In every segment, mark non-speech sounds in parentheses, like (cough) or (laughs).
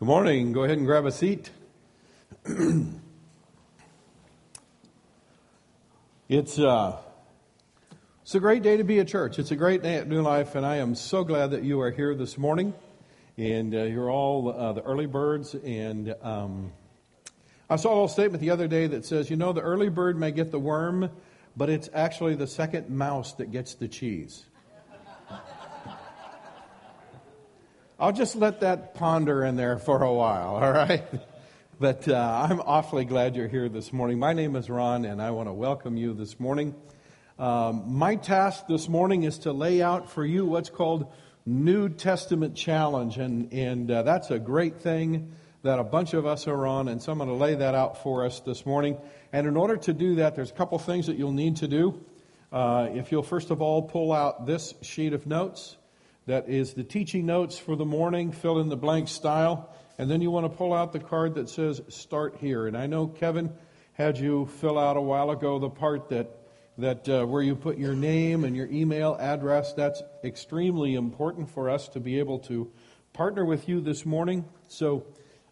Good morning. Go ahead and grab a seat. (clears throat) it's, uh, it's a great day to be at church. It's a great day at New Life, and I am so glad that you are here this morning. And uh, you're all uh, the early birds. And um, I saw a little statement the other day that says, you know, the early bird may get the worm, but it's actually the second mouse that gets the cheese. I'll just let that ponder in there for a while, all right? (laughs) But uh, I'm awfully glad you're here this morning. My name is Ron, and I want to welcome you this morning. Um, my task this morning is to lay out for you what's called New Testament Challenge, and, and uh, that's a great thing that a bunch of us are on, and so I'm going to lay that out for us this morning. And in order to do that, there's a couple things that you'll need to do. Uh, if you'll first of all pull out this sheet of notes, that is the teaching notes for the morning, fill in the blank style, and then you want to pull out the card that says start here. And I know Kevin had you fill out a while ago the part that that uh, where you put your name and your email address. That's extremely important for us to be able to partner with you this morning. So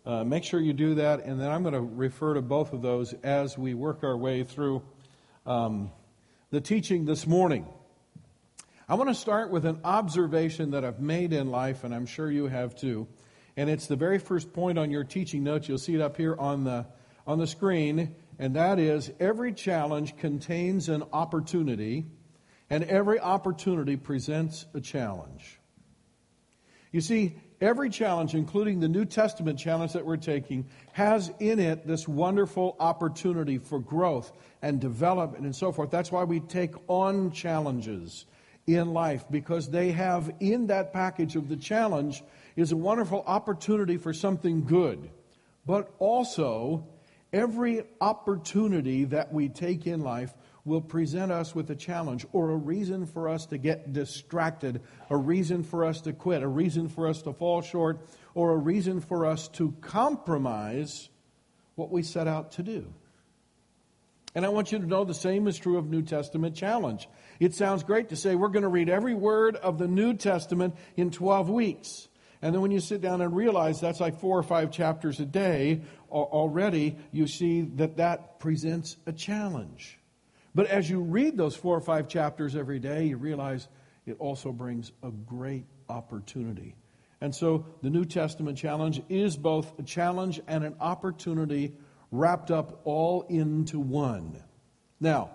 uh, make sure you do that, and then I'm going to refer to both of those as we work our way through um, the teaching this morning. I want to start with an observation that I've made in life, and I'm sure you have too. And it's the very first point on your teaching notes. You'll see it up here on the, on the screen. And that is every challenge contains an opportunity, and every opportunity presents a challenge. You see, every challenge, including the New Testament challenge that we're taking, has in it this wonderful opportunity for growth and development and so forth. That's why we take on challenges in life because they have in that package of the challenge is a wonderful opportunity for something good. But also, every opportunity that we take in life will present us with a challenge or a reason for us to get distracted, a reason for us to quit, a reason for us to fall short, or a reason for us to compromise what we set out to do. And I want you to know the same is true of New Testament challenge. It sounds great to say we're going to read every word of the New Testament in 12 weeks. And then when you sit down and realize that's like four or five chapters a day already, you see that that presents a challenge. But as you read those four or five chapters every day, you realize it also brings a great opportunity. And so the New Testament challenge is both a challenge and an opportunity wrapped up all into one. Now,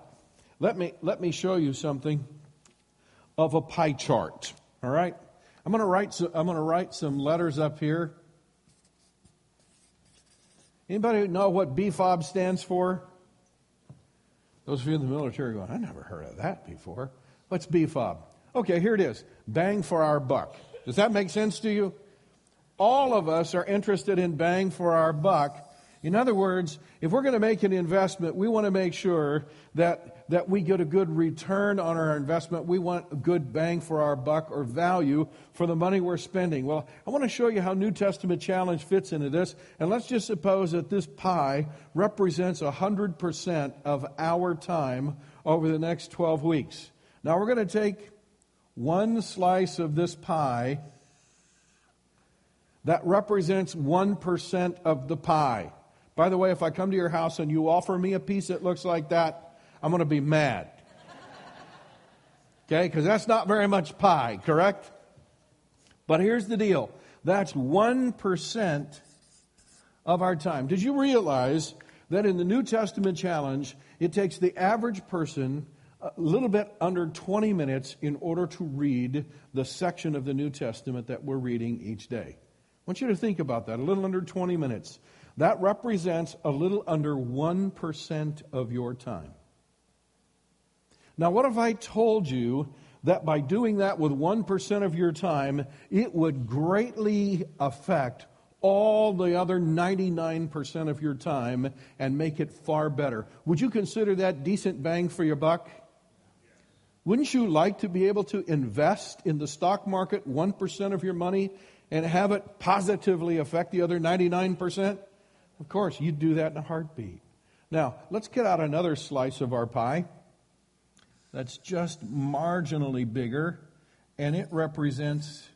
let me, let me show you something of a pie chart. All right? I'm going to write some, I'm going to write some letters up here. Anybody know what BFOB stands for? Those of you in the military going, I never heard of that before. What's BFOB? Okay, here it is. Bang for our buck. Does that make sense to you? All of us are interested in bang for our buck in other words, if we're going to make an investment, we want to make sure that, that we get a good return on our investment. We want a good bang for our buck or value for the money we're spending. Well, I want to show you how New Testament challenge fits into this. And let's just suppose that this pie represents 100% of our time over the next 12 weeks. Now we're going to take one slice of this pie that represents 1% of the pie. By the way, if I come to your house and you offer me a piece that looks like that, I'm going to be mad. Okay? Because that's not very much pie, correct? But here's the deal that's 1% of our time. Did you realize that in the New Testament challenge, it takes the average person a little bit under 20 minutes in order to read the section of the New Testament that we're reading each day? I want you to think about that. A little under 20 minutes. That represents a little under 1% of your time. Now, what if I told you that by doing that with 1% of your time, it would greatly affect all the other 99% of your time and make it far better? Would you consider that decent bang for your buck? Wouldn't you like to be able to invest in the stock market 1% of your money and have it positively affect the other 99%? Of course, you'd do that in a heartbeat. Now, let's get out another slice of our pie that's just marginally bigger, and it represents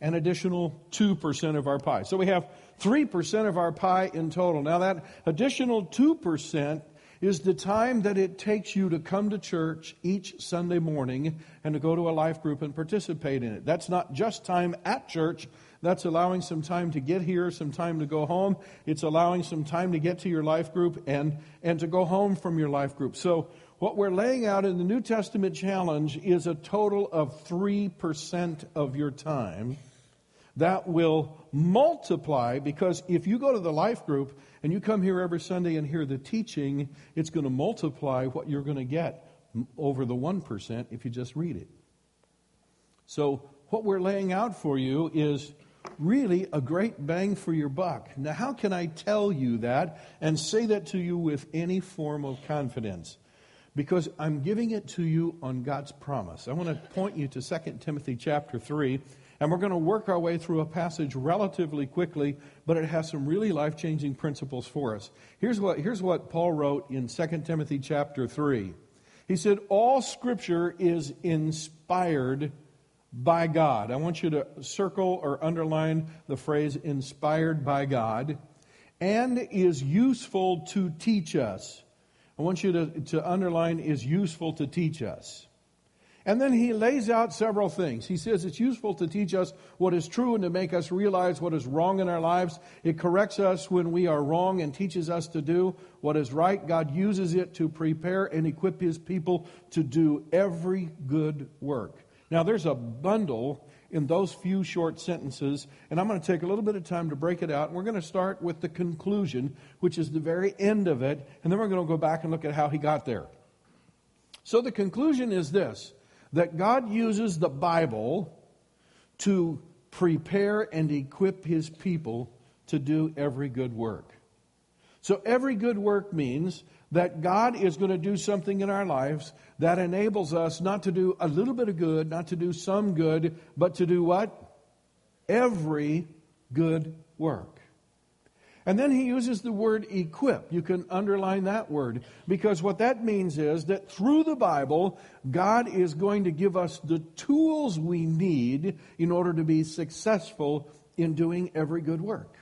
an additional 2% of our pie. So we have 3% of our pie in total. Now, that additional 2% is the time that it takes you to come to church each Sunday morning and to go to a life group and participate in it. That's not just time at church, that's allowing some time to get here, some time to go home. It's allowing some time to get to your life group and, and to go home from your life group. So, what we're laying out in the New Testament challenge is a total of 3% of your time that will multiply because if you go to the life group and you come here every Sunday and hear the teaching, it's going to multiply what you're going to get over the 1% if you just read it. So, what we're laying out for you is really a great bang for your buck. Now, how can I tell you that and say that to you with any form of confidence? Because I'm giving it to you on God's promise. I want to point you to 2 Timothy chapter 3, and we're going to work our way through a passage relatively quickly, but it has some really life changing principles for us. Here's what, here's what Paul wrote in 2 Timothy chapter 3. He said, All scripture is inspired by God. I want you to circle or underline the phrase inspired by God and is useful to teach us. I want you to, to underline is useful to teach us. And then he lays out several things. He says it's useful to teach us what is true and to make us realize what is wrong in our lives. It corrects us when we are wrong and teaches us to do what is right. God uses it to prepare and equip his people to do every good work. Now, there's a bundle in those few short sentences, and I'm going to take a little bit of time to break it out. We're going to start with the conclusion, which is the very end of it, and then we're going to go back and look at how he got there. So, the conclusion is this that God uses the Bible to prepare and equip his people to do every good work. So, every good work means that God is going to do something in our lives that enables us not to do a little bit of good, not to do some good, but to do what? Every good work. And then he uses the word equip. You can underline that word because what that means is that through the Bible, God is going to give us the tools we need in order to be successful in doing every good work.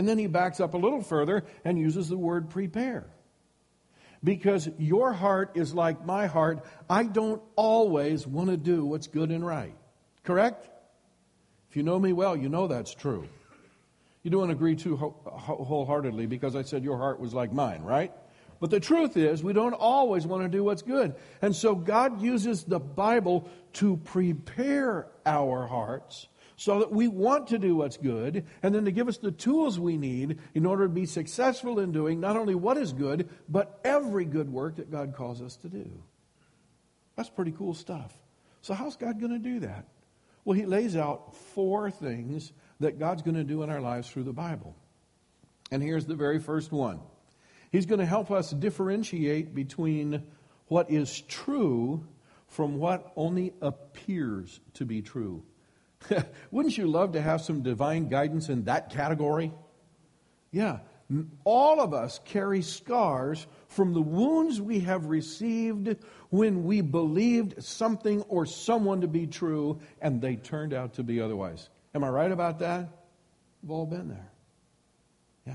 And then he backs up a little further and uses the word prepare. Because your heart is like my heart. I don't always want to do what's good and right. Correct? If you know me well, you know that's true. You don't agree too wholeheartedly because I said your heart was like mine, right? But the truth is, we don't always want to do what's good. And so God uses the Bible to prepare our hearts so that we want to do what's good and then to give us the tools we need in order to be successful in doing not only what is good, but every good work that God calls us to do. That's pretty cool stuff. So, how's God going to do that? Well, He lays out four things that God's going to do in our lives through the Bible. And here's the very first one He's going to help us differentiate between what is true from what only appears to be true. (laughs) Wouldn't you love to have some divine guidance in that category? Yeah. All of us carry scars from the wounds we have received when we believed something or someone to be true and they turned out to be otherwise. Am I right about that? We've all been there. Yeah.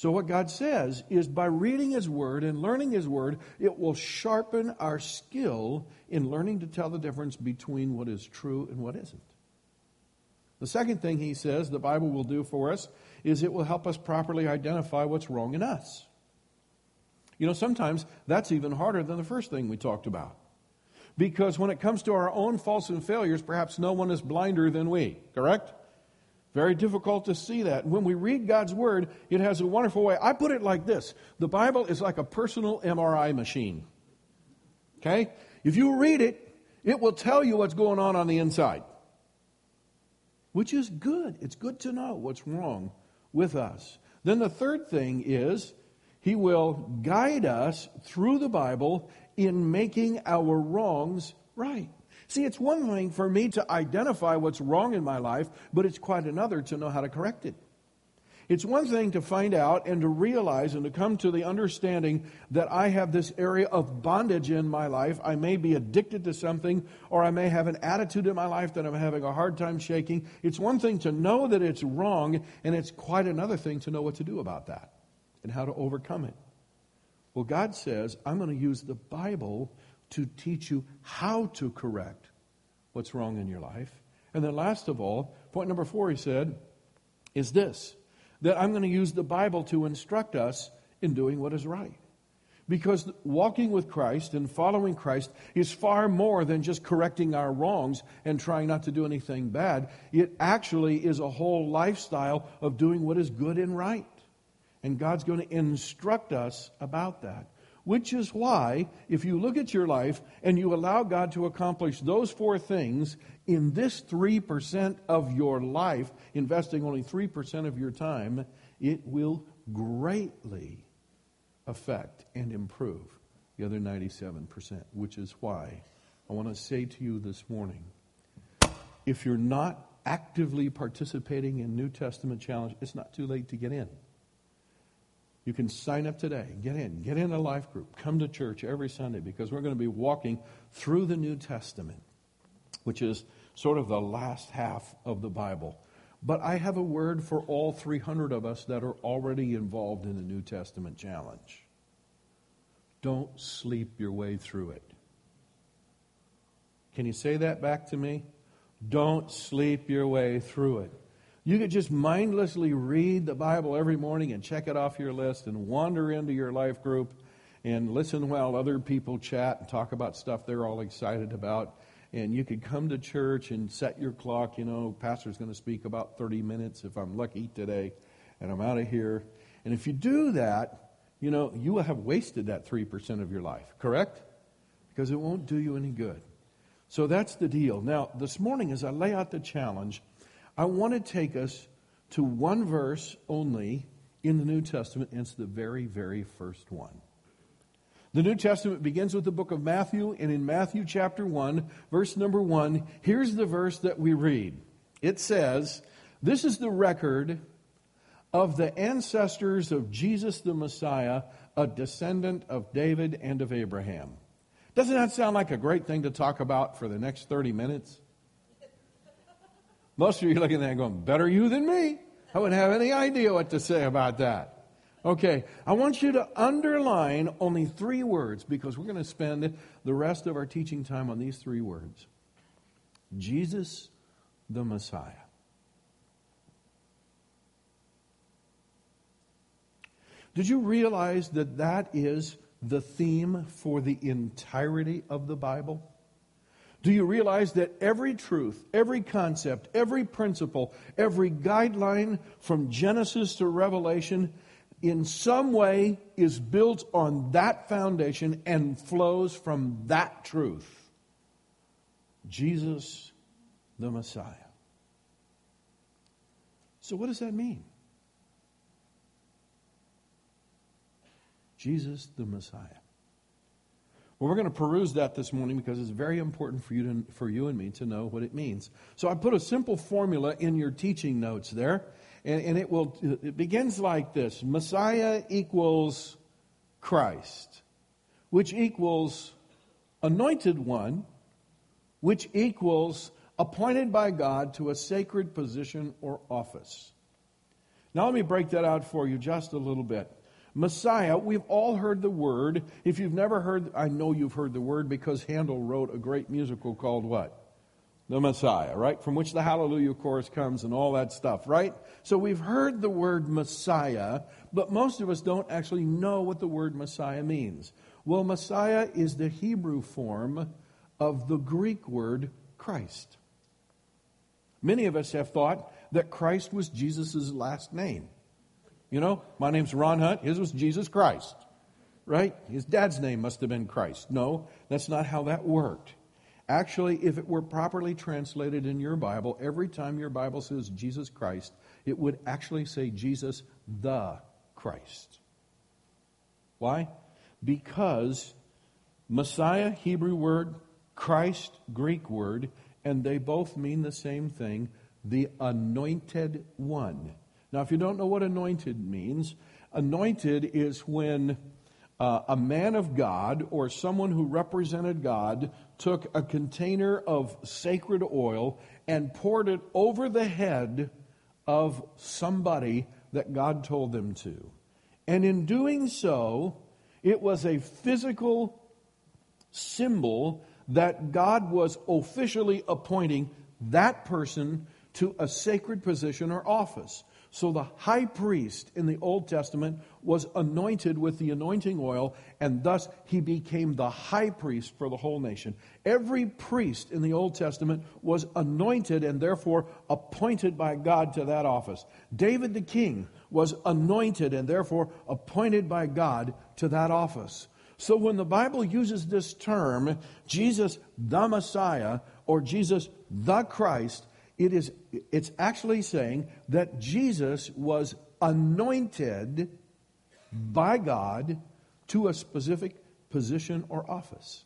So, what God says is by reading His Word and learning His Word, it will sharpen our skill in learning to tell the difference between what is true and what isn't. The second thing He says the Bible will do for us is it will help us properly identify what's wrong in us. You know, sometimes that's even harder than the first thing we talked about. Because when it comes to our own faults and failures, perhaps no one is blinder than we, correct? Very difficult to see that. When we read God's Word, it has a wonderful way. I put it like this the Bible is like a personal MRI machine. Okay? If you read it, it will tell you what's going on on the inside, which is good. It's good to know what's wrong with us. Then the third thing is, He will guide us through the Bible in making our wrongs right. See, it's one thing for me to identify what's wrong in my life, but it's quite another to know how to correct it. It's one thing to find out and to realize and to come to the understanding that I have this area of bondage in my life. I may be addicted to something, or I may have an attitude in my life that I'm having a hard time shaking. It's one thing to know that it's wrong, and it's quite another thing to know what to do about that and how to overcome it. Well, God says, I'm going to use the Bible to teach you how to correct what's wrong in your life. And then, last of all, point number four, he said, is this that I'm going to use the Bible to instruct us in doing what is right. Because walking with Christ and following Christ is far more than just correcting our wrongs and trying not to do anything bad. It actually is a whole lifestyle of doing what is good and right. And God's going to instruct us about that. Which is why, if you look at your life and you allow God to accomplish those four things in this 3% of your life, investing only 3% of your time, it will greatly affect and improve the other 97%, which is why I want to say to you this morning if you're not actively participating in New Testament challenge, it's not too late to get in. You can sign up today. Get in. Get in a life group. Come to church every Sunday because we're going to be walking through the New Testament, which is sort of the last half of the Bible. But I have a word for all 300 of us that are already involved in the New Testament challenge. Don't sleep your way through it. Can you say that back to me? Don't sleep your way through it. You could just mindlessly read the Bible every morning and check it off your list and wander into your life group and listen while other people chat and talk about stuff they're all excited about. And you could come to church and set your clock. You know, pastor's going to speak about 30 minutes if I'm lucky today, and I'm out of here. And if you do that, you know, you will have wasted that 3% of your life, correct? Because it won't do you any good. So that's the deal. Now, this morning, as I lay out the challenge, I want to take us to one verse only in the New Testament, and it's the very, very first one. The New Testament begins with the book of Matthew, and in Matthew chapter 1, verse number 1, here's the verse that we read. It says, This is the record of the ancestors of Jesus the Messiah, a descendant of David and of Abraham. Doesn't that sound like a great thing to talk about for the next 30 minutes? Most of you are looking at that going, better you than me. I wouldn't have any idea what to say about that. Okay, I want you to underline only three words because we're going to spend the rest of our teaching time on these three words Jesus the Messiah. Did you realize that that is the theme for the entirety of the Bible? Do you realize that every truth, every concept, every principle, every guideline from Genesis to Revelation in some way is built on that foundation and flows from that truth? Jesus, the Messiah. So, what does that mean? Jesus, the Messiah. Well, we're going to peruse that this morning because it's very important for you, to, for you and me to know what it means. So I put a simple formula in your teaching notes there, and, and it will it begins like this: Messiah equals Christ, which equals anointed one, which equals appointed by God to a sacred position or office. Now let me break that out for you just a little bit. Messiah, we've all heard the word. If you've never heard, I know you've heard the word because Handel wrote a great musical called what? The Messiah, right? From which the Hallelujah chorus comes and all that stuff, right? So we've heard the word Messiah, but most of us don't actually know what the word Messiah means. Well, Messiah is the Hebrew form of the Greek word Christ. Many of us have thought that Christ was Jesus' last name. You know, my name's Ron Hunt. His was Jesus Christ, right? His dad's name must have been Christ. No, that's not how that worked. Actually, if it were properly translated in your Bible, every time your Bible says Jesus Christ, it would actually say Jesus the Christ. Why? Because Messiah, Hebrew word, Christ, Greek word, and they both mean the same thing the anointed one Now, if you don't know what anointed means, anointed is when uh, a man of God or someone who represented God took a container of sacred oil and poured it over the head of somebody that God told them to. And in doing so, it was a physical symbol that God was officially appointing that person to a sacred position or office. So the high priest in the Old Testament was anointed with the anointing oil, and thus he became the high priest for the whole nation. Every priest in the Old Testament was anointed and therefore appointed by God to that office. David the king was anointed and therefore appointed by God to that office. So when the Bible uses this term, Jesus the Messiah or Jesus the Christ, it is it's actually saying that Jesus was anointed by God to a specific position or office.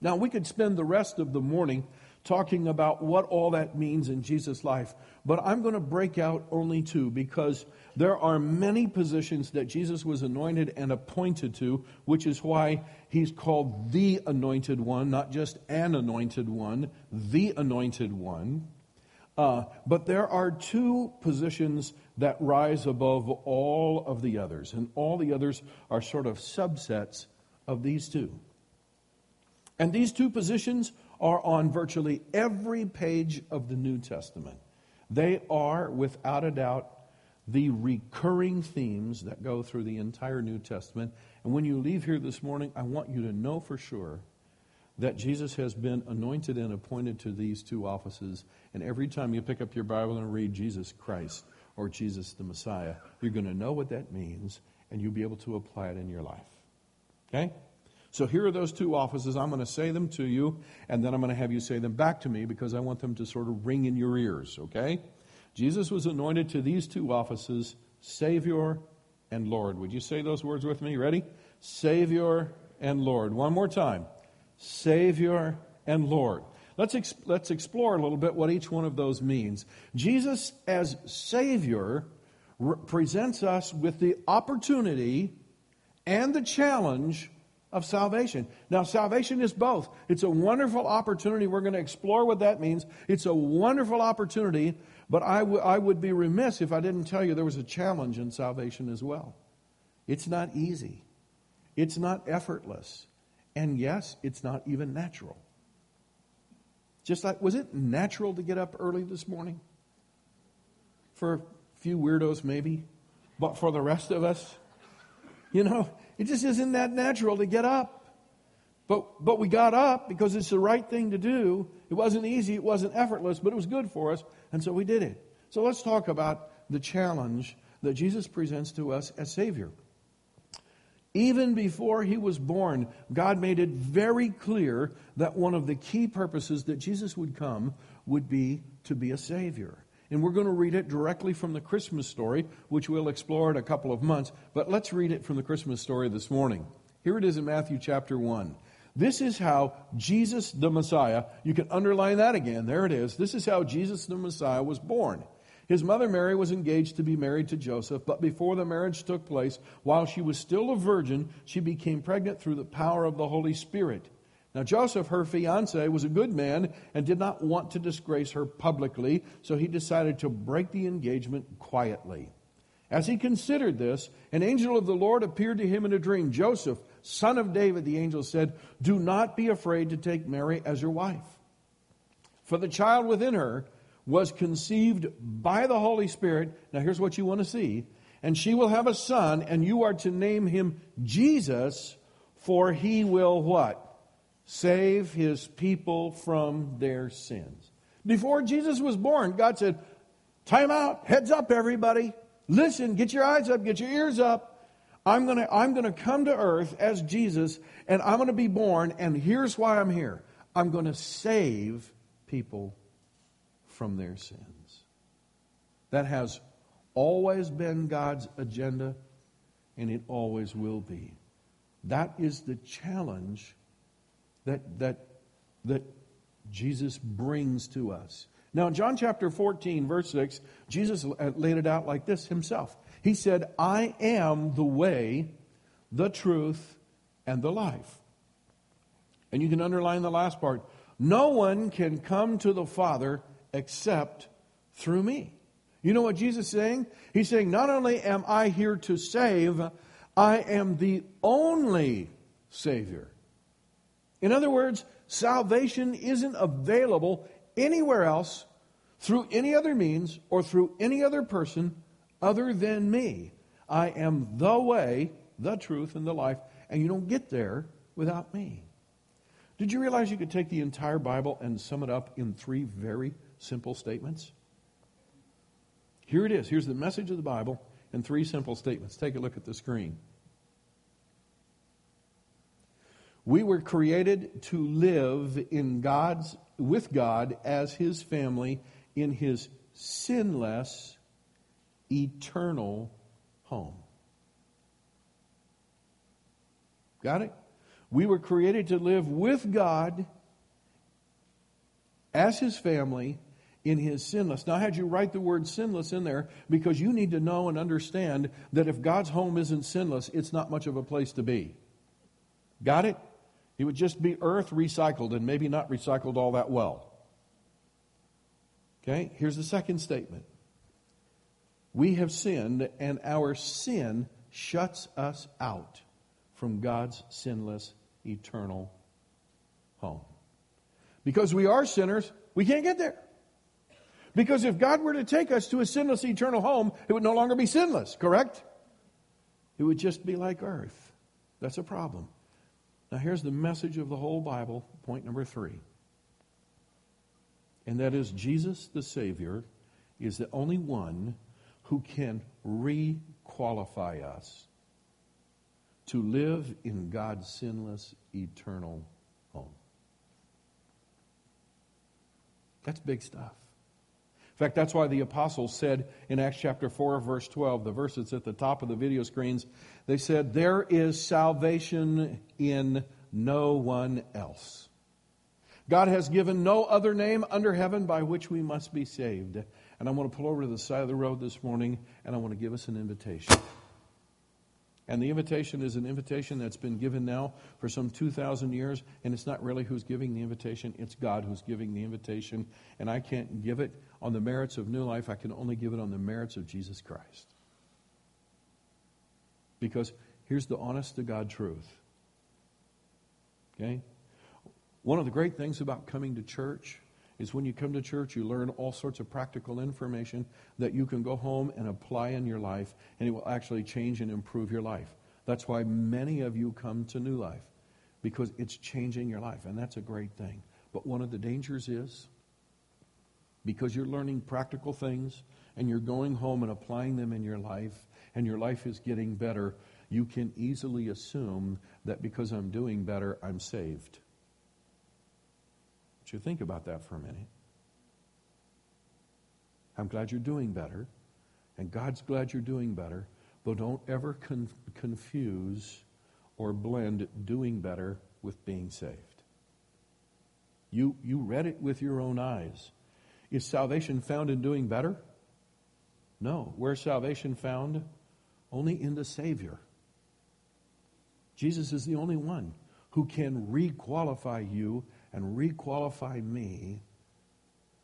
Now, we could spend the rest of the morning talking about what all that means in Jesus' life, but I'm going to break out only two because there are many positions that Jesus was anointed and appointed to, which is why he's called the anointed one, not just an anointed one, the anointed one. Uh, but there are two positions that rise above all of the others, and all the others are sort of subsets of these two. And these two positions are on virtually every page of the New Testament. They are, without a doubt, the recurring themes that go through the entire New Testament. And when you leave here this morning, I want you to know for sure that Jesus has been anointed and appointed to these two offices. And every time you pick up your Bible and read Jesus Christ or Jesus the Messiah, you're going to know what that means and you'll be able to apply it in your life. Okay? So here are those two offices. I'm going to say them to you, and then I'm going to have you say them back to me because I want them to sort of ring in your ears, okay? Jesus was anointed to these two offices, Savior and Lord. Would you say those words with me? Ready? Savior and Lord. One more time. Savior and Lord. Let's, ex- let's explore a little bit what each one of those means. Jesus, as Savior, re- presents us with the opportunity and the challenge of salvation. Now, salvation is both. It's a wonderful opportunity. We're going to explore what that means. It's a wonderful opportunity, but I, w- I would be remiss if I didn't tell you there was a challenge in salvation as well. It's not easy, it's not effortless, and yes, it's not even natural. Just like, was it natural to get up early this morning? For a few weirdos, maybe, but for the rest of us, you know, it just isn't that natural to get up. But, but we got up because it's the right thing to do. It wasn't easy, it wasn't effortless, but it was good for us, and so we did it. So let's talk about the challenge that Jesus presents to us as Savior. Even before he was born, God made it very clear that one of the key purposes that Jesus would come would be to be a Savior. And we're going to read it directly from the Christmas story, which we'll explore in a couple of months. But let's read it from the Christmas story this morning. Here it is in Matthew chapter 1. This is how Jesus the Messiah, you can underline that again, there it is. This is how Jesus the Messiah was born. His mother Mary was engaged to be married to Joseph, but before the marriage took place, while she was still a virgin, she became pregnant through the power of the Holy Spirit. Now, Joseph, her fiance, was a good man and did not want to disgrace her publicly, so he decided to break the engagement quietly. As he considered this, an angel of the Lord appeared to him in a dream. Joseph, son of David, the angel said, Do not be afraid to take Mary as your wife. For the child within her was conceived by the Holy Spirit. Now, here's what you want to see. And she will have a son, and you are to name him Jesus, for he will what? Save his people from their sins. Before Jesus was born, God said, Time out, heads up, everybody. Listen, get your eyes up, get your ears up. I'm going to I'm going to come to earth as Jesus, and I'm going to be born, and here's why I'm here I'm going to save people from their sins. That has always been God's agenda, and it always will be. That is the challenge that, that, that Jesus brings to us. Now, in John chapter 14, verse 6, Jesus uh, laid it out like this himself. He said, I am the way, the truth, and the life. And you can underline the last part. No one can come to the Father except through me. You know what Jesus is saying? He's saying, Not only am I here to save, I am the only Savior. In other words, salvation isn't available anywhere else through any other means or through any other person other than me. I am the way, the truth, and the life, and you don't get there without me. Did you realize you could take the entire Bible and sum it up in three very simple statements? Here it is. Here's the message of the Bible in three simple statements. Take a look at the screen. We were created to live in God's with God as his family in his sinless eternal home. Got it? We were created to live with God as his family in his sinless. Now, I had you write the word sinless in there because you need to know and understand that if God's home isn't sinless, it's not much of a place to be. Got it? It would just be earth recycled and maybe not recycled all that well. Okay, here's the second statement. We have sinned, and our sin shuts us out from God's sinless, eternal home. Because we are sinners, we can't get there. Because if God were to take us to a sinless, eternal home, it would no longer be sinless, correct? It would just be like earth. That's a problem. Now, here's the message of the whole Bible, point number three. And that is Jesus, the Savior, is the only one who can re-qualify us to live in God's sinless, eternal home. That's big stuff. In fact, that's why the apostles said in Acts chapter 4, verse 12, the verse that's at the top of the video screens, they said, There is salvation in no one else. God has given no other name under heaven by which we must be saved. And I want to pull over to the side of the road this morning and I want to give us an invitation. And the invitation is an invitation that's been given now for some 2,000 years. And it's not really who's giving the invitation, it's God who's giving the invitation. And I can't give it on the merits of new life, I can only give it on the merits of Jesus Christ. Because here's the honest to God truth. Okay? One of the great things about coming to church is when you come to church, you learn all sorts of practical information that you can go home and apply in your life, and it will actually change and improve your life. That's why many of you come to New Life, because it's changing your life, and that's a great thing. But one of the dangers is because you're learning practical things and you're going home and applying them in your life, and your life is getting better, you can easily assume that because I'm doing better, I'm saved But you think about that for a minute. I'm glad you're doing better, and God's glad you're doing better, but don't ever con- confuse or blend doing better with being saved. You, you read it with your own eyes. Is salvation found in doing better? No. Where's salvation found? Only in the Savior. Jesus is the only one who can requalify you and requalify me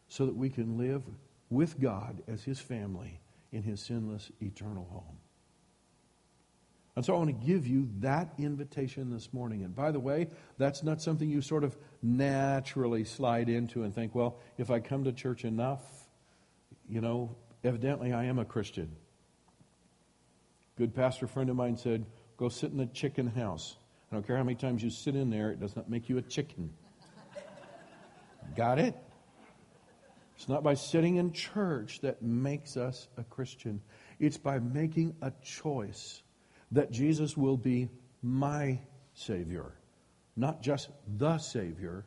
so that we can live with God as His family in His sinless eternal home. And so I want to give you that invitation this morning. And by the way, that's not something you sort of naturally slide into and think, well, if I come to church enough, you know, evidently I am a Christian. Good pastor friend of mine said, go sit in the chicken house. I don't care how many times you sit in there, it does not make you a chicken. Got it? It's not by sitting in church that makes us a Christian. It's by making a choice that Jesus will be my Savior. Not just the Savior,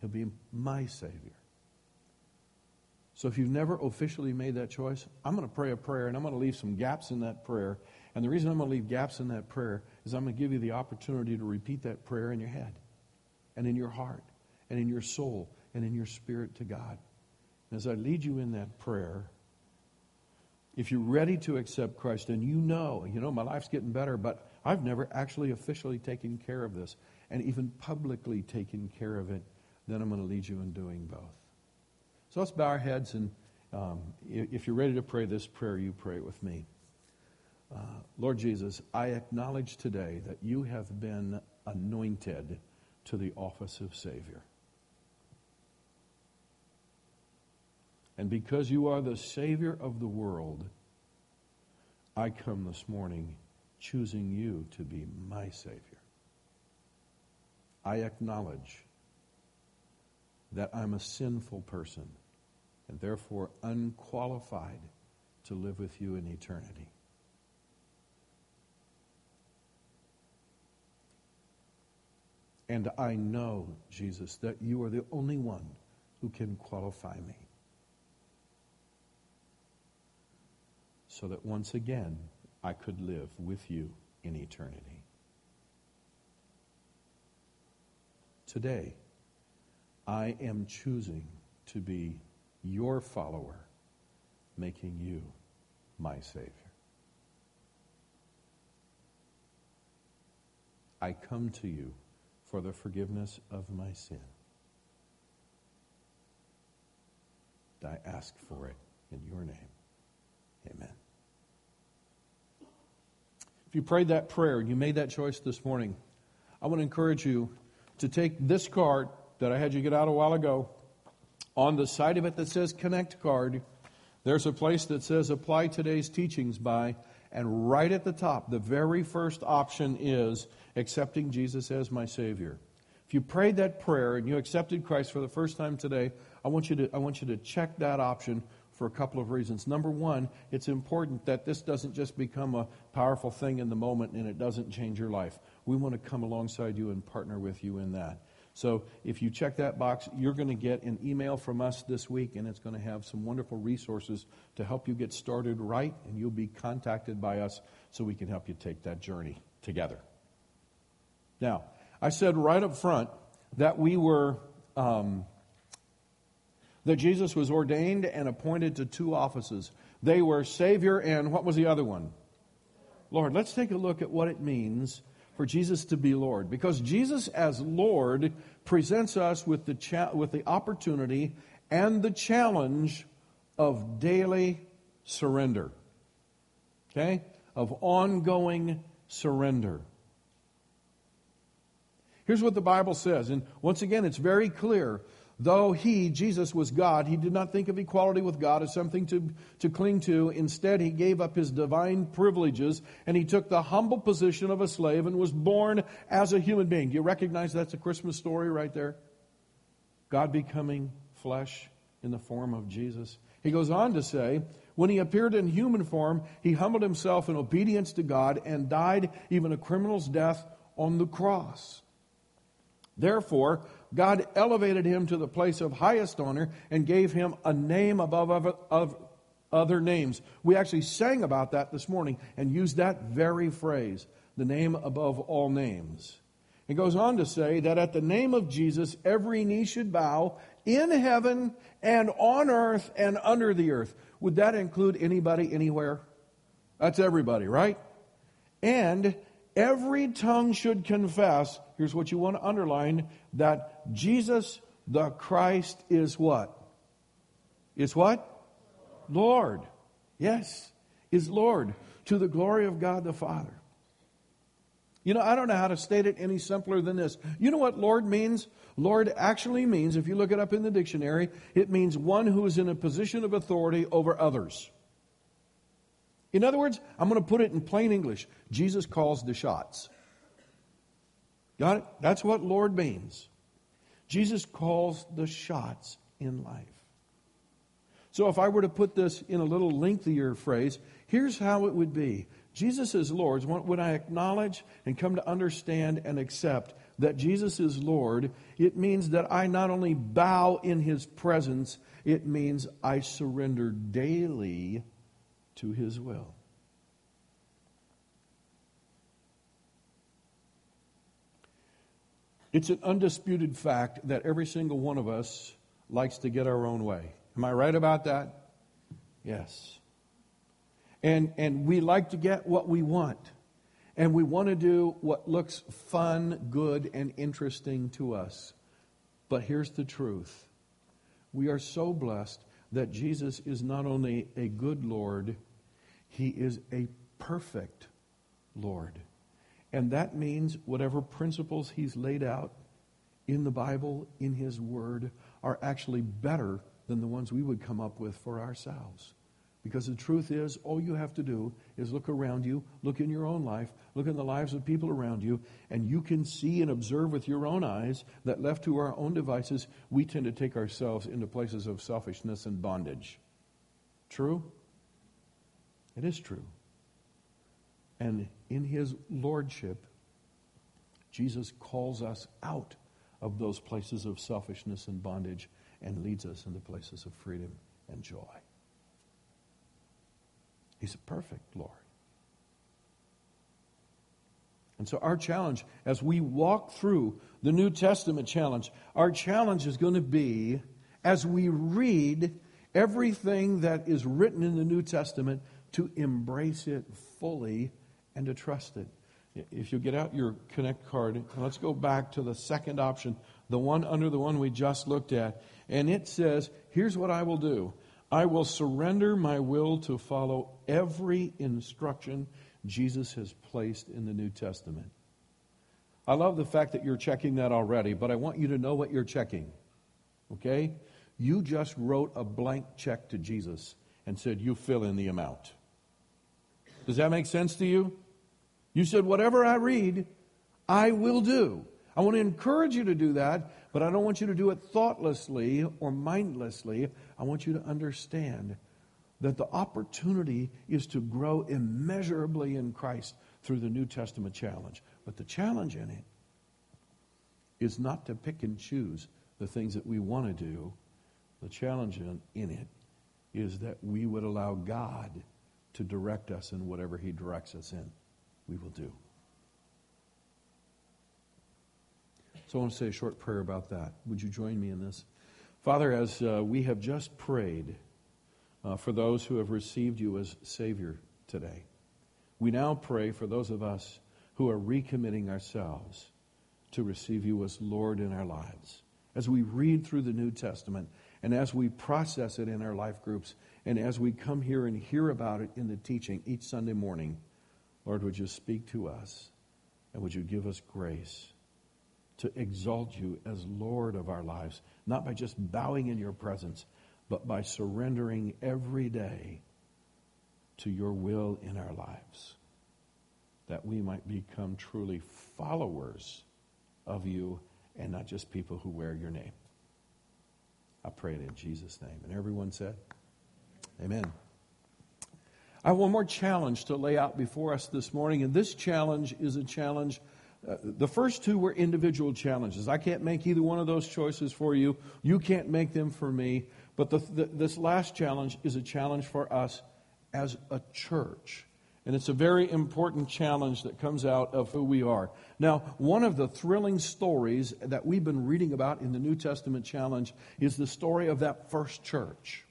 He'll be my Savior. So if you've never officially made that choice, I'm going to pray a prayer and I'm going to leave some gaps in that prayer. And the reason I'm going to leave gaps in that prayer is I'm going to give you the opportunity to repeat that prayer in your head and in your heart and in your soul and in your spirit to God. And As I lead you in that prayer, if you're ready to accept Christ and you know, you know, my life's getting better, but I've never actually officially taken care of this and even publicly taken care of it, then I'm going to lead you in doing both. So let's bow our heads, and um, if you're ready to pray this prayer, you pray it with me. Uh, Lord Jesus, I acknowledge today that you have been anointed to the office of Savior. And because you are the Savior of the world, I come this morning choosing you to be my Savior. I acknowledge that I'm a sinful person and therefore unqualified to live with you in eternity. And I know, Jesus, that you are the only one who can qualify me. So that once again I could live with you in eternity. Today, I am choosing to be your follower, making you my Savior. I come to you for the forgiveness of my sin. I ask for it in your name. Amen. If you prayed that prayer and you made that choice this morning, I want to encourage you to take this card that I had you get out a while ago. On the side of it that says Connect card, there's a place that says Apply today's teachings by, and right at the top, the very first option is accepting Jesus as my Savior. If you prayed that prayer and you accepted Christ for the first time today, I want you to, I want you to check that option for a couple of reasons. Number one, it's important that this doesn't just become a powerful thing in the moment and it doesn't change your life. We want to come alongside you and partner with you in that. So if you check that box, you're going to get an email from us this week, and it's going to have some wonderful resources to help you get started right, and you'll be contacted by us so we can help you take that journey together. Now, I said right up front that we were. Um, that Jesus was ordained and appointed to two offices. They were Savior and what was the other one? Lord. Let's take a look at what it means for Jesus to be Lord. Because Jesus, as Lord, presents us with the, cha- with the opportunity and the challenge of daily surrender. Okay? Of ongoing surrender. Here's what the Bible says, and once again, it's very clear. Though he, Jesus, was God, he did not think of equality with God as something to, to cling to. Instead, he gave up his divine privileges and he took the humble position of a slave and was born as a human being. Do you recognize that's a Christmas story right there? God becoming flesh in the form of Jesus. He goes on to say, when he appeared in human form, he humbled himself in obedience to God and died even a criminal's death on the cross. Therefore, God elevated him to the place of highest honor and gave him a name above of other names. We actually sang about that this morning and used that very phrase, the name above all names. It goes on to say that at the name of Jesus, every knee should bow in heaven and on earth and under the earth. Would that include anybody anywhere? That's everybody, right? And every tongue should confess here's what you want to underline that Jesus the Christ is what? Is what? Lord. Yes, is Lord to the glory of God the Father. You know, I don't know how to state it any simpler than this. You know what Lord means? Lord actually means, if you look it up in the dictionary, it means one who is in a position of authority over others. In other words, I'm going to put it in plain English. Jesus calls the shots. Got it? That's what Lord means. Jesus calls the shots in life. So if I were to put this in a little lengthier phrase, here's how it would be. Jesus is Lord. When I acknowledge and come to understand and accept that Jesus is Lord, it means that I not only bow in his presence, it means I surrender daily to his will. It's an undisputed fact that every single one of us likes to get our own way. Am I right about that? Yes. And, and we like to get what we want. And we want to do what looks fun, good, and interesting to us. But here's the truth we are so blessed that Jesus is not only a good Lord, he is a perfect Lord. And that means whatever principles he's laid out in the Bible, in his word, are actually better than the ones we would come up with for ourselves. Because the truth is, all you have to do is look around you, look in your own life, look in the lives of people around you, and you can see and observe with your own eyes that left to our own devices, we tend to take ourselves into places of selfishness and bondage. True? It is true. And in his lordship, Jesus calls us out of those places of selfishness and bondage and leads us into places of freedom and joy. He's a perfect Lord. And so, our challenge as we walk through the New Testament challenge, our challenge is going to be as we read everything that is written in the New Testament to embrace it fully and to trust it. If you get out your Connect card, let's go back to the second option, the one under the one we just looked at. And it says, Here's what I will do I will surrender my will to follow every instruction Jesus has placed in the New Testament. I love the fact that you're checking that already, but I want you to know what you're checking. Okay? You just wrote a blank check to Jesus and said, You fill in the amount. Does that make sense to you? You said, Whatever I read, I will do. I want to encourage you to do that, but I don't want you to do it thoughtlessly or mindlessly. I want you to understand that the opportunity is to grow immeasurably in Christ through the New Testament challenge. But the challenge in it is not to pick and choose the things that we want to do. The challenge in, it is that we would allow God to direct us in whatever He directs us in, we will do. So I want to say a short prayer about that. Would you join me in this? Father, as uh, we have just prayed uh, for those who have received you as Savior today, we now pray for those of us who are recommitting ourselves to receive you as Lord in our lives. As we read through the New Testament and as we process it in our life groups and as we come here and hear about it in the teaching each Sunday morning, Lord, would you speak to us and would you give us grace? to exalt you as Lord of our lives, not by just bowing in your presence, but by surrendering every day to your will in our lives, that we might become truly followers of you and not just people who wear your name. I pray it in Jesus' name. And everyone said, Amen. I have one more challenge to lay out before us this morning, and this challenge is a challenge uh, the first two were individual challenges. I can't make either one of those choices for you. You can't make them for me. But the, the, this last challenge is a challenge for us as a church. And it's a very important challenge that comes out of who we are. Now, one of the thrilling stories that we've been reading about in the New Testament challenge is the story of that first church.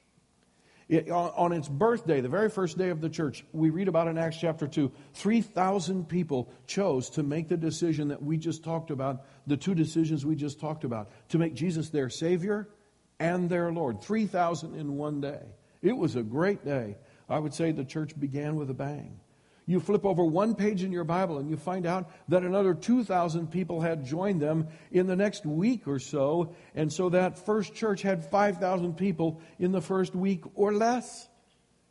It, on, on, its birthday, the very first day of the church, we read about in Acts chapter 2, 3,000 people chose to make the decision that we just talked about, the two decisions we just talked about, to make Jesus their Savior and their Lord. 3,000 in one day. It was a great day. I would say the church began with a bang. You flip over one page in your Bible and you find out that another 2,000 people had joined them in the next week or so. And so that first church had 5,000 people in the first week or less.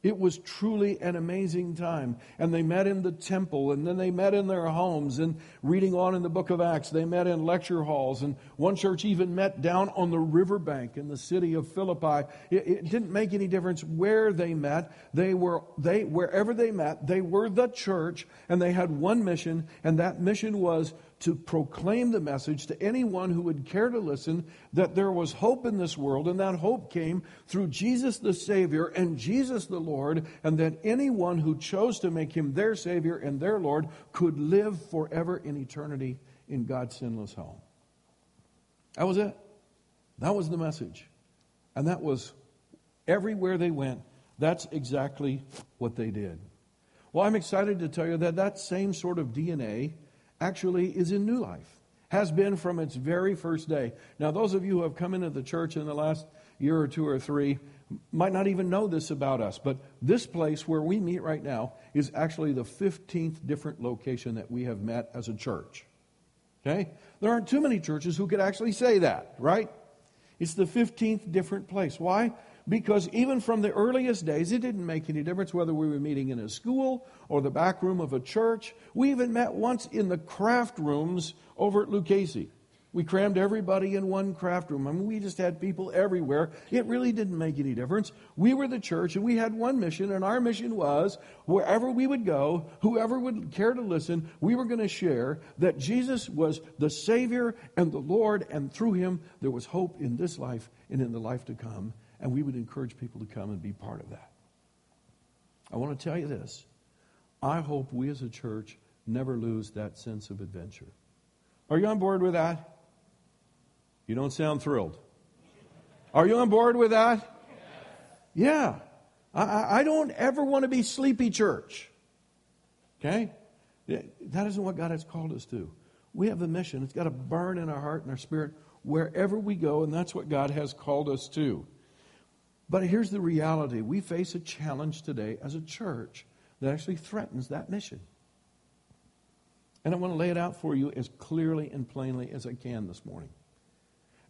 It was truly an amazing time. And they met in the temple, and then they met in their homes. And reading on in the book of Acts, they met in lecture halls. And one church even met down on the riverbank in the city of Philippi. It, it didn't make any difference where they met. They were, they, wherever they met, they were the church, and they had one mission, and that mission was to proclaim the message to anyone who would care to listen that there was hope in this world, and that hope came through Jesus the Savior and Jesus the Lord, and that anyone who chose to make him their Savior and their Lord could live forever in eternity in God's sinless home. That was it. That was the message. And that was Everywhere they went, that's exactly what they did. Well, I'm excited to tell you that that same sort of DNA actually is in New Life, has been from its very first day. Now, those of you who have come into the church in the last year or two or three might not even know this about us, but this place where we meet right now is actually the 15th different location that we have met as a church. Okay? There aren't too many churches who could actually say that, right? It's the 15th different place. Why? Because even from the earliest days, it didn't make any difference whether we were meeting in a school or the back room of a church. We even met once in the craft rooms over at Lucchesi. We crammed everybody in one craft room. I mean, we just had people everywhere. It really didn't make any difference. We were the church and we had one mission, and our mission was wherever we would go, whoever would care to listen, we were going to share that Jesus was the Savior and the Lord, and through him there was hope in this life and in the life to come. And we would encourage people to come and be part of that. I want to tell you this. I hope we as a church never lose that sense of adventure. Are you on board with that? You don't sound thrilled. Are you on board with that? Yeah. I, I don't ever want to be sleepy church. Okay? That isn't what God has called us to. We have a mission. It's got to burn in our heart and our spirit wherever we go, and that's what God has called us to. But here's the reality we face a challenge today as a church that actually threatens that mission. And I want to lay it out for you as clearly and plainly as I can this morning.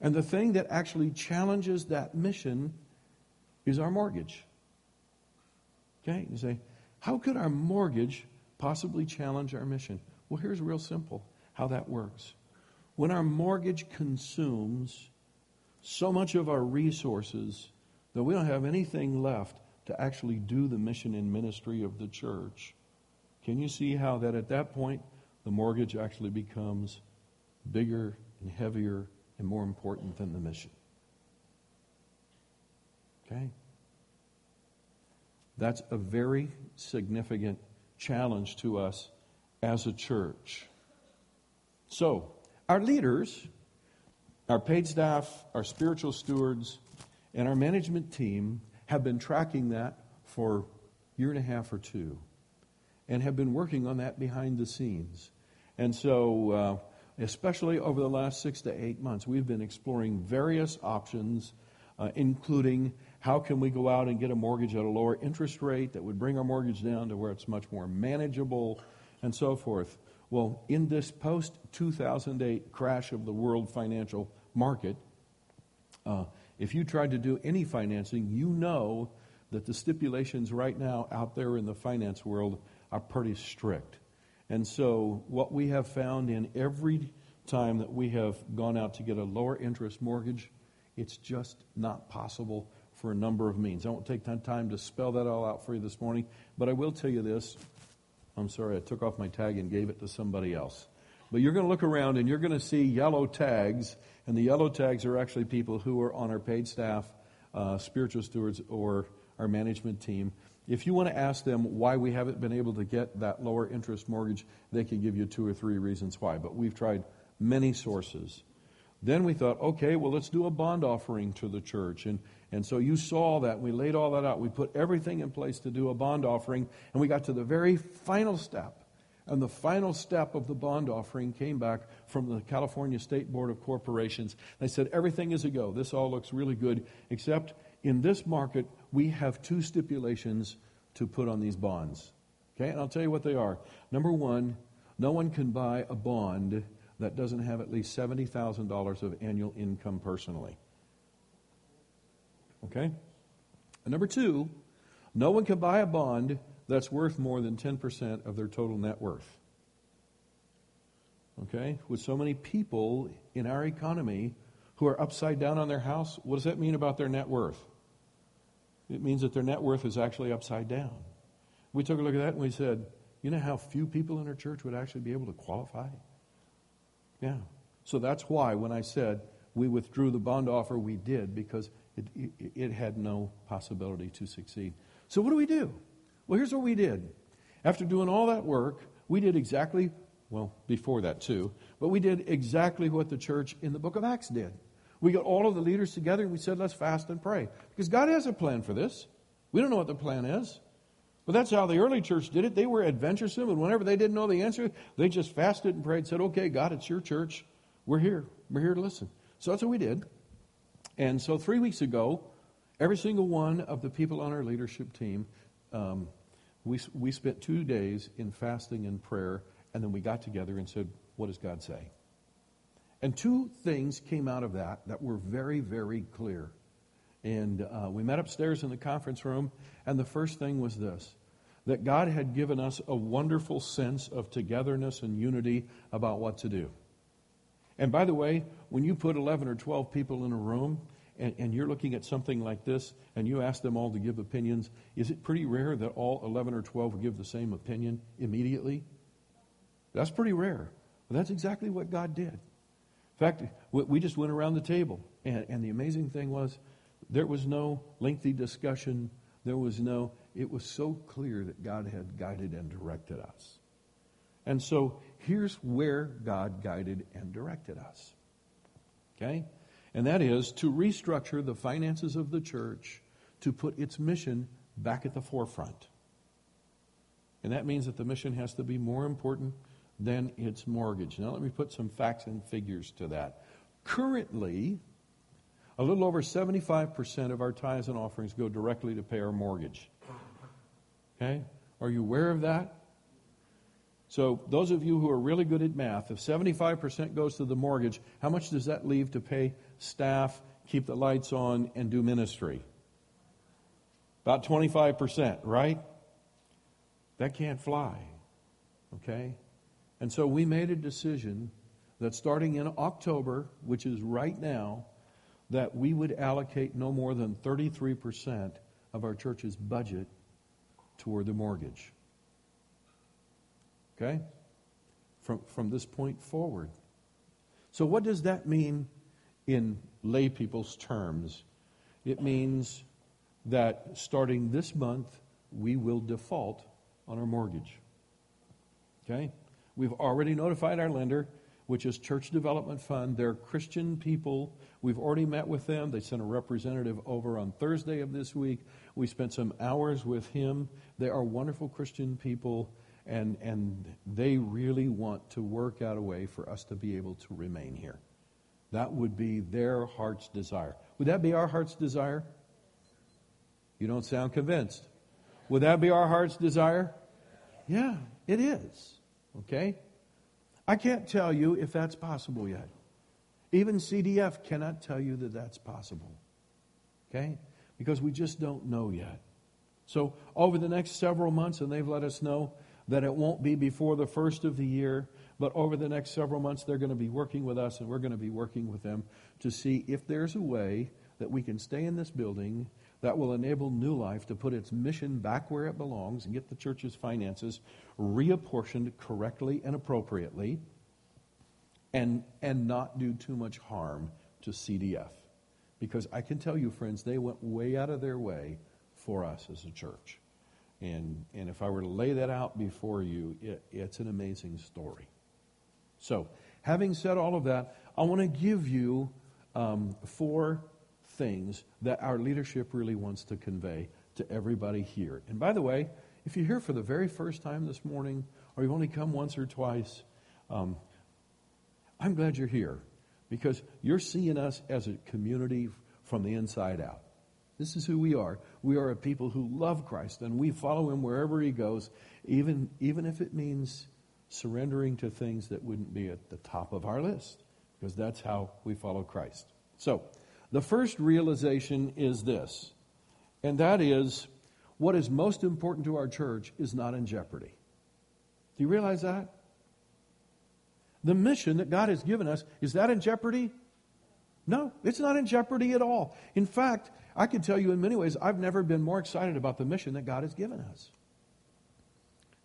And the thing that actually challenges that mission is our mortgage. Okay? You say, how could our mortgage possibly challenge our mission? Well, here's real simple how that works. When our mortgage consumes so much of our resources that we don't have anything left to actually do the mission and ministry of the church, can you see how that at that point the mortgage actually becomes bigger and heavier and more important than the mission. Okay? That's a very significant challenge to us as a church. So, our leaders, our paid staff, our spiritual stewards, and our management team have been tracking that for a year and a half or two and have been working on that behind the scenes. And so, uh, especially over the last six to eight months, we've been exploring various options, uh, including how can we go out and get a mortgage at a lower interest rate that would bring our mortgage down to where it's much more manageable, and so forth. Well, in this post 2008 crash of the world financial market, uh, if you tried to do any financing, you know that the stipulations right now out there in the finance world are pretty strict. And so, what we have found in every time that we have gone out to get a lower interest mortgage, it's just not possible for a number of means. I won't take time to spell that all out for you this morning, but I will tell you this. I'm sorry, I took off my tag and gave it to somebody else. But you're going to look around and you're going to see yellow tags, and the yellow tags are actually people who are on our paid staff, uh, spiritual stewards, or our management team. If you want to ask them why we haven't been able to get that lower interest mortgage, they can give you two or three reasons why. But we've tried many sources. Then we thought, okay, well, let's do a bond offering to the church. And, and so you saw that. We laid all that out. We put everything in place to do a bond offering. And we got to the very final step. And the final step of the bond offering came back from the California State Board of Corporations. They said, everything is a go. This all looks really good, except in this market, we have two stipulations to put on these bonds. Okay, and I'll tell you what they are. Number one, no one can buy a bond that doesn't have at least $70,000 of annual income personally. Okay? And number two, no one can buy a bond that's worth more than 10% of their total net worth. Okay? With so many people in our economy who are upside down on their house, what does that mean about their net worth? It means that their net worth is actually upside down. We took a look at that and we said, you know how few people in our church would actually be able to qualify? Yeah. So that's why when I said we withdrew the bond offer, we did because it, it, it had no possibility to succeed. So what do we do? Well, here's what we did. After doing all that work, we did exactly, well, before that too, but we did exactly what the church in the book of Acts did. We got all of the leaders together and we said, let's fast and pray. Because God has a plan for this. We don't know what the plan is. But that's how the early church did it. They were adventuresome, and whenever they didn't know the answer, they just fasted and prayed, said, Okay, God, it's your church. We're here. We're here to listen. So that's what we did. And so three weeks ago, every single one of the people on our leadership team, um, we, we spent two days in fasting and prayer, and then we got together and said, What does God say? And two things came out of that that were very, very clear. And uh, we met upstairs in the conference room, and the first thing was this that God had given us a wonderful sense of togetherness and unity about what to do. And by the way, when you put 11 or 12 people in a room and, and, you're looking at something like this and you ask them all to give opinions, is it pretty rare that all 11 or 12 give the same opinion immediately? That's pretty rare. That's exactly what God did. In fact, we just went around the table, and, and the amazing thing was there was no lengthy discussion. There was no, it was so clear that God had guided and directed us. And so here's where God guided and directed us. Okay? And that is to restructure the finances of the church to put its mission back at the forefront. And that means that the mission has to be more important than its mortgage. Now, let me put some facts and figures to that. Currently, a little over 75% of our tithes and offerings go directly to pay our mortgage. Okay? Are you aware of that? So, those of you who are really good at math, if 75% goes to the mortgage, how much does that leave to pay staff, keep the lights on, and do ministry? About 25%, right? That can't fly. Okay? And so we made a decision that starting in October, which is right now, that we would allocate no more than 33% of our church's budget toward the mortgage. Okay? From, from this point forward. So, what does that mean in lay people's terms? It means that starting this month, we will default on our mortgage. Okay? We've already notified our lender which is Church Development Fund. They're Christian people. We've already met with them. They sent a representative over on Thursday of this week. We spent some hours with him. They are wonderful Christian people, and, and they really want to work out a way for us to be able to remain here. That would be their heart's desire. Would that be our heart's desire? You don't sound convinced. Would that be our heart's desire? Yeah, it is. Okay? I can't tell you if that's possible yet. Even CDF cannot tell you that that's possible. Okay? Because we just don't know yet. So, over the next several months, and they've let us know that it won't be before the first of the year, but over the next several months, they're going to be working with us, and we're going to be working with them to see if there's a way that we can stay in this building that will enable New Life to put its mission back where it belongs and get the church's finances reapportioned correctly and appropriately and, and not do too much harm to CDF. Because I can tell you, friends, they went way out of their way for us as a church. And, and if I were to lay that out before you, it, it's an amazing story. So, having said all of that, I want to give you um, four things that our leadership really wants to convey to everybody here. And by the way, if you're here for the very first time this morning, or you've only come once or twice, um, I'm glad you're here because you're seeing us as a community from the inside out. This is who we are. We are a people who love Christ and we follow him wherever he goes, even, even if it means surrendering to things that wouldn't be at the top of our list, because that's how we follow Christ. So, the first realization is this, and that is what is most important to our church is not in jeopardy. Do you realize that? The mission that God has given us, is that in jeopardy? No, it's not in jeopardy at all. In fact, I can tell you in many ways, I've never been more excited about the mission that God has given us.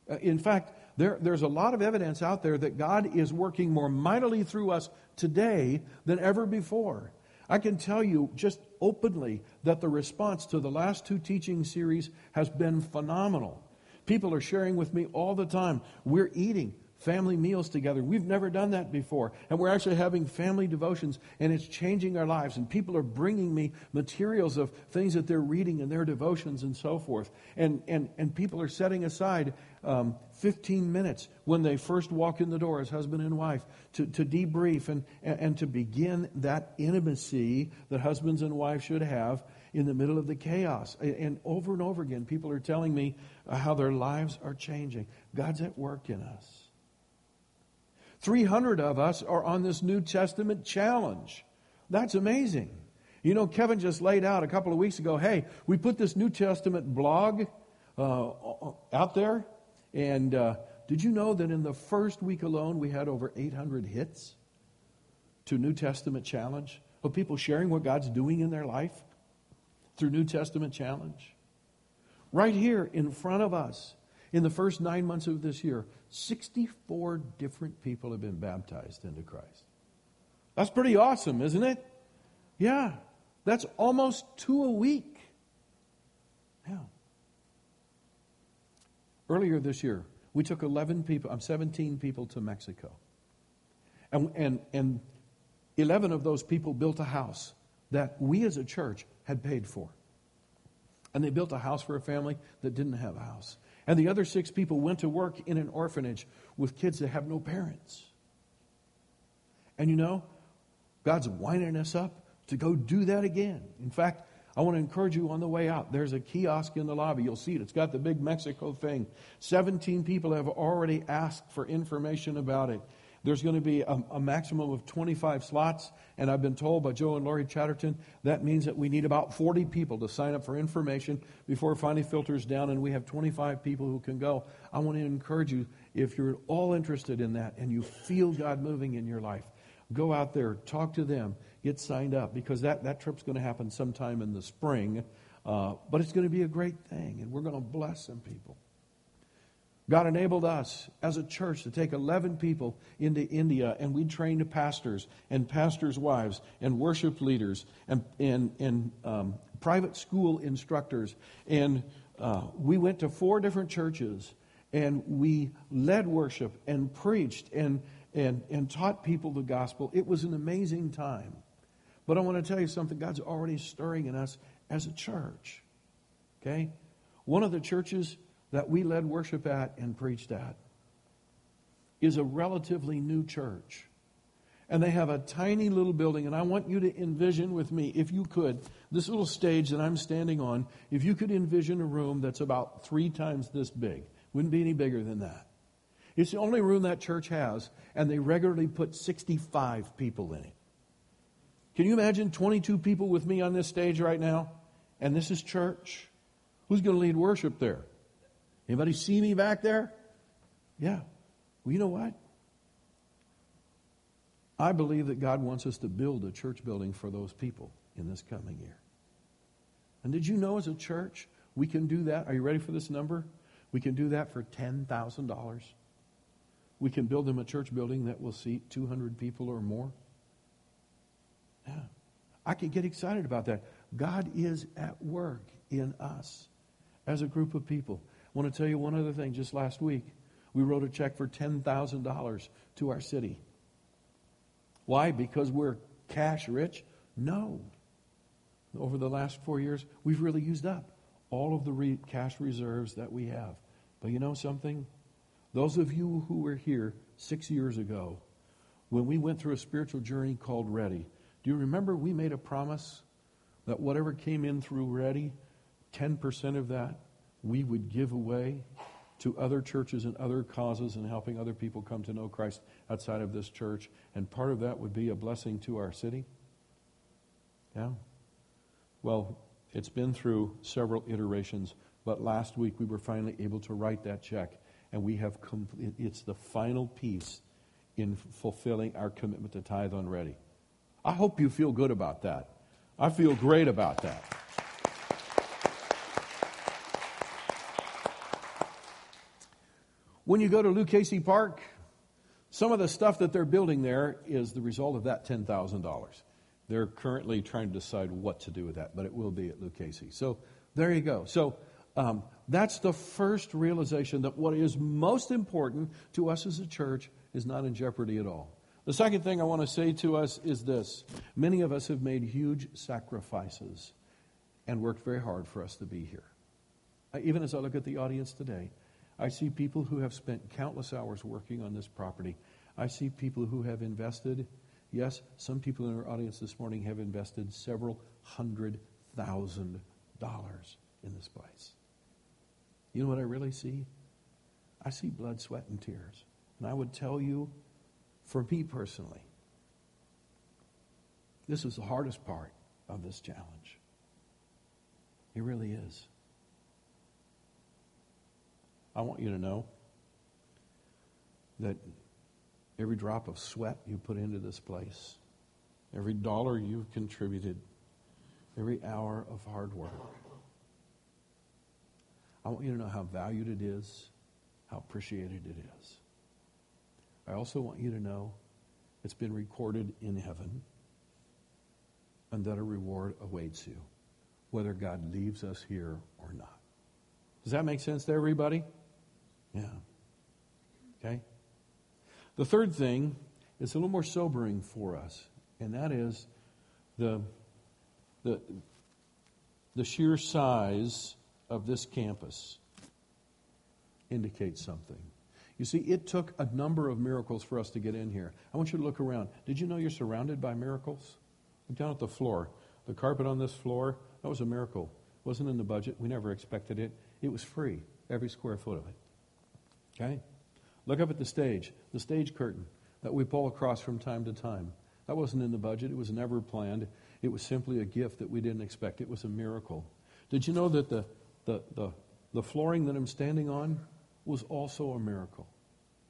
Uh, in fact, there, there's a lot of evidence out there that God is working more mightily through us today than ever before. I can tell you just openly that the response to the last two teaching series has been phenomenal. People are sharing with me all the time. We're eating family meals together. We've never done that before. And we're actually having family devotions, and it's changing our lives. And people are bringing me materials of things that they're reading in their devotions and so forth. And, and, and people are setting aside um, 15 minutes when they first walk in the door as husband and wife to, to debrief and, and, and to begin that intimacy that husbands and wives should have in the middle of the chaos. And over and over again, people are telling me how their lives are changing. God's at work in us. 300 of us are on this New Testament challenge. That's amazing. You know, Kevin just laid out a couple of weeks ago hey, we put this New Testament blog uh, out there. And uh, did you know that in the first week alone, we had over 800 hits to New Testament challenge of people sharing what God's doing in their life through New Testament challenge? Right here in front of us, in the first nine months of this year, 64 different people have been baptized into Christ. That's pretty awesome, isn't it? Yeah. That's almost two a week. Yeah. Earlier this year, we took 11 people, I'm 17 people to Mexico. And, and, and 11 of those people built a house that we as a church had paid for. And they built a house for a family that didn't have a house. And the other six people went to work in an orphanage with kids that have no parents. And you know, God's winding us up to go do that again. In fact, I want to encourage you on the way out. There's a kiosk in the lobby. You'll see it. It's got the big Mexico thing. 17 people have already asked for information about it. There's going to be a, a, maximum of 25 slots, and I've been told by Joe and Lori Chatterton that means that we need about 40 people to sign up for information before it finally filters down, and we have 25 people who can go. I want to encourage you, if you're all interested in that and you feel God moving in your life, go out there, talk to them, get signed up, because that, that trip's going to happen sometime in the spring. Uh, but it's going to be a great thing, and we're going to bless some people. God enabled us as a church to take 11 people into India, and we trained pastors and pastors' wives and worship leaders and, and, and um, private school instructors. And uh, we went to four different churches and we led worship and preached and, and, and taught people the gospel. It was an amazing time. But I want to tell you something God's already stirring in us as a church. Okay? One of the churches that we led worship at and preached at is a relatively new church. And they have a tiny little building, and I want you to envision with me, if you could, this little stage that I'm standing on, if you could envision a room that's about three times this big. Wouldn't be any bigger than that. It's the only room that church has, and they regularly put 65 people in it. Can you imagine 22 people with me on this stage right now? And this is church? Who's going to lead worship there? Anybody see me back there? Yeah. Well, you know what? I believe that God wants us to build a church building for those people in this coming year. And did you know as a church, we can do that? Are you ready for this number? We can do that for $10,000. We can build them a church building that will seat 200 people or more. Yeah. I can get excited about that. God is at work in us as a group of people. I want to tell you one other thing. Just last week, we wrote a check for $10,000 to our city. Why? Because we're cash rich? No. Over the last four years, we've really used up all of the re- cash reserves that we have. But you know something? Those of you who were here six years ago, when we went through a spiritual journey called Ready, do you remember we made a promise that whatever came in through Ready, 10% of that we would give away to other churches and other causes and helping other people come to know Christ outside of this church. And part of that would be a blessing to our city. Yeah. Well, it's been through several iterations, but last week we were finally able to write that check, and we have complete, it's the final piece in fulfilling our commitment to tithe on ready. I hope you feel good about that. I feel great about that. When you go to Lucchesi Park, some of the stuff that they're building there is the result of that $10,000. They're currently trying to decide what to do with that, but it will be at Luke Casey. So there you go. So um, that's the first realization that what is most important to us as a church is not in jeopardy at all. The second thing I want to say to us is this many of us have made huge sacrifices and worked very hard for us to be here. Even as I look at the audience today, I see people who have spent countless hours working on this property. I see people who have invested, yes, some people in our audience this morning have invested several hundred thousand dollars in this place. You know what I really see? I see blood, sweat, and tears. And I would tell you, for me personally, this is the hardest part of this challenge. It really is. I want you to know that every drop of sweat you put into this place, every dollar you've contributed, every hour of hard work, I want you to know how valued it is, how appreciated it is. I also want you to know it's been recorded in heaven and that a reward awaits you, whether God leaves us here or not. Does that make sense to everybody? Yeah. Okay? The third thing is a little more sobering for us, and that is the, the, the sheer size of this campus indicates something. You see, it took a number of miracles for us to get in here. I want you to look around. Did you know you're surrounded by miracles? Look down at the floor. The carpet on this floor, that was a miracle. It wasn't in the budget. We never expected it. It was free, every square foot of it. Okay? Look up at the stage, the stage curtain that we pull across from time to time. That wasn't in the budget. It was never planned. It was simply a gift that we didn't expect. It was a miracle. Did you know that the, the, the, the flooring that I'm standing on was also a miracle?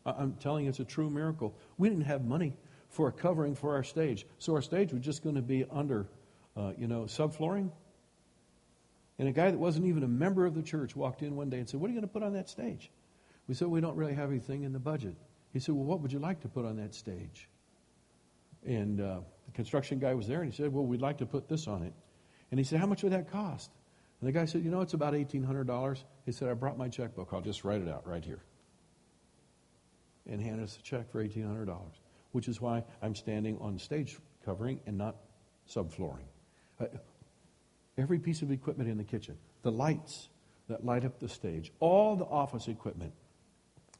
I'm telling you, it's a true miracle. We didn't have money for a covering for our stage. So our stage was just going to be under, uh, you know, subflooring. And a guy that wasn't even a member of the church walked in one day and said, What are you going to put on that stage? We said, We don't really have anything in the budget. He said, Well, what would you like to put on that stage? And uh, the construction guy was there and he said, Well, we'd like to put this on it. And he said, How much would that cost? And the guy said, You know, it's about $1,800. He said, I brought my checkbook. I'll just write it out right here. And handed us a check for $1,800, which is why I'm standing on stage covering and not subflooring. Uh, every piece of equipment in the kitchen, the lights that light up the stage, all the office equipment,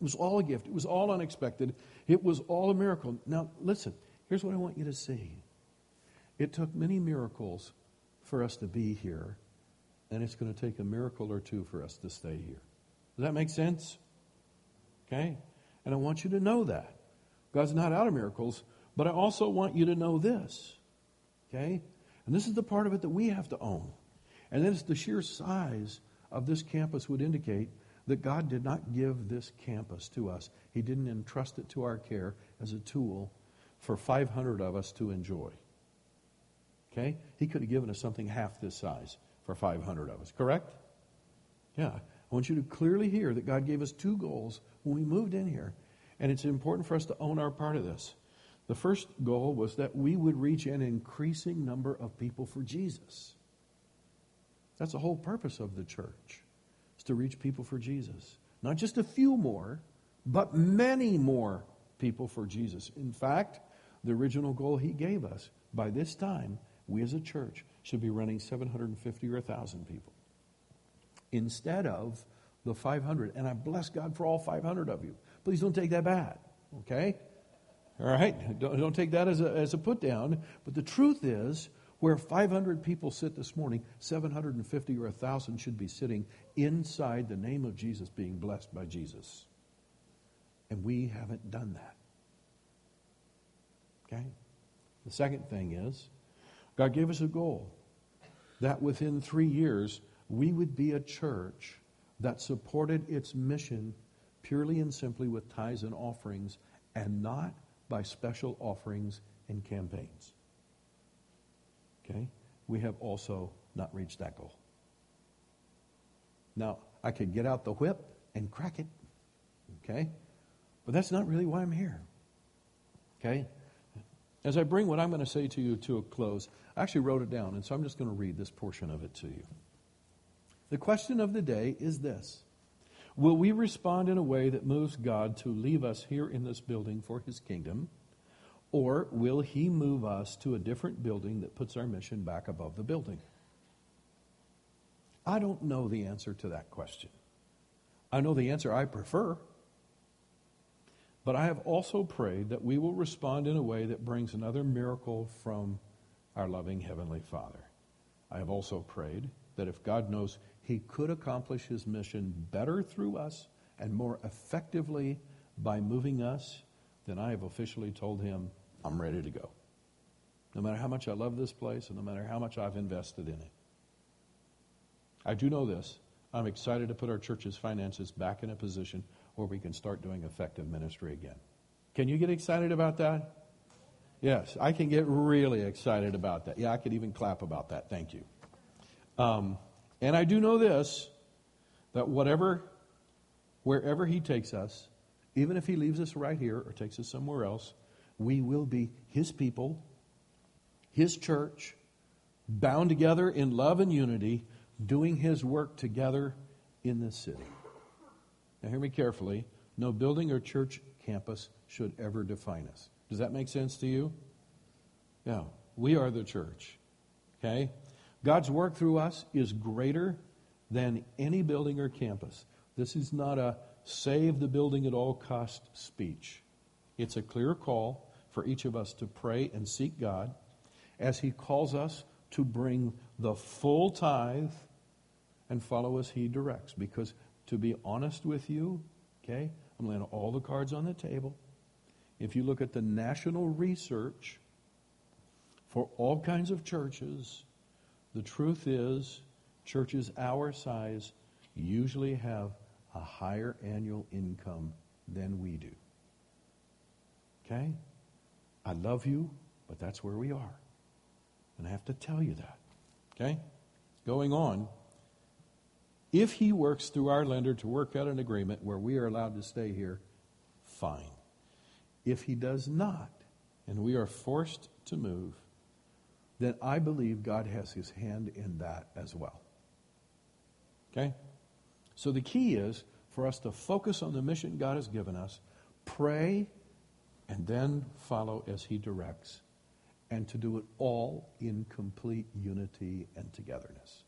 it was all a gift. It was all unexpected. It was all a miracle. Now, listen, here's what I want you to see. It took many miracles for us to be here, and it's going to take a miracle or two for us to stay here. Does that make sense? Okay? And I want you to know that. God's not out of miracles, but I also want you to know this. Okay? And this is the part of it that we have to own. And then it's the sheer size of this campus would indicate that God did not give this campus to us. He didn't entrust it to our care as a tool for 500 of us to enjoy. Okay? He could have given us something half this size for 500 of us, correct? Yeah. I want you to clearly hear that God gave us two goals when we moved in here, and it's important for us to own our part of this. The first goal was that we would reach an increasing number of people for Jesus. That's the whole purpose of the church is to reach people for Jesus. Not just a few more, but many more people for Jesus. In fact, the original goal he gave us, by this time, we as a church should be running 750 or 1,000 people instead of the 500. And I bless God for all 500 of you. Please don't take that bad, okay? All right? Don't, don't take that as a, as a put down. But the truth is, where 500 people sit this morning, 750 or 1,000 should be sitting inside the name of Jesus, being blessed by Jesus. And we haven't done that. Okay? The second thing is, God gave us a goal that within three years, we would be a church that supported its mission purely and simply with tithes and offerings and not by special offerings and campaigns. Okay? We have also not reached that goal. Now, I could get out the whip and crack it. Okay? But that's not really why I'm here. Okay? As I bring what I'm going to say to you to a close, I actually wrote it down, and so I'm just going to read this portion of it to you. The question of the day is this Will we respond in a way that moves God to leave us here in this building for his kingdom? Or will he move us to a different building that puts our mission back above the building? I don't know the answer to that question. I know the answer I prefer. But I have also prayed that we will respond in a way that brings another miracle from our loving Heavenly Father. I have also prayed that if God knows He could accomplish His mission better through us and more effectively by moving us, then I have officially told Him, I'm ready to go. No matter how much I love this place and no matter how much I've invested in it. I do know this. I'm excited to put our church's finances back in a position where we can start doing effective ministry again. Can you get excited about that? Yes, I can get really excited about that. Yeah, I could even clap about that. Thank you. Um, and I do know this that whatever, wherever He takes us, even if He leaves us right here or takes us somewhere else, we will be His people, His church, bound together in love and unity, doing His work together in this city. Now, hear me carefully. No building or church campus should ever define us. Does that make sense to you? Yeah. We are the church. Okay? God's work through us is greater than any building or campus. This is not a save the building at all cost speech. It's a clear call for each of us to pray and seek God as He calls us to bring the full tithe and follow as He directs. Because to be honest with you, okay, I'm laying all the cards on the table. If you look at the national research for all kinds of churches, the truth is churches our size usually have a higher annual income than we do. Okay? I love you, but that's where we are. And I have to tell you that. Okay? Going on. If he works through our lender to work out an agreement where we are allowed to stay here, fine. If he does not, and we are forced to move, then I believe God has his hand in that as well. Okay? So the key is for us to focus on the mission God has given us, pray, and then follow as he directs, and to do it all in complete unity and togetherness.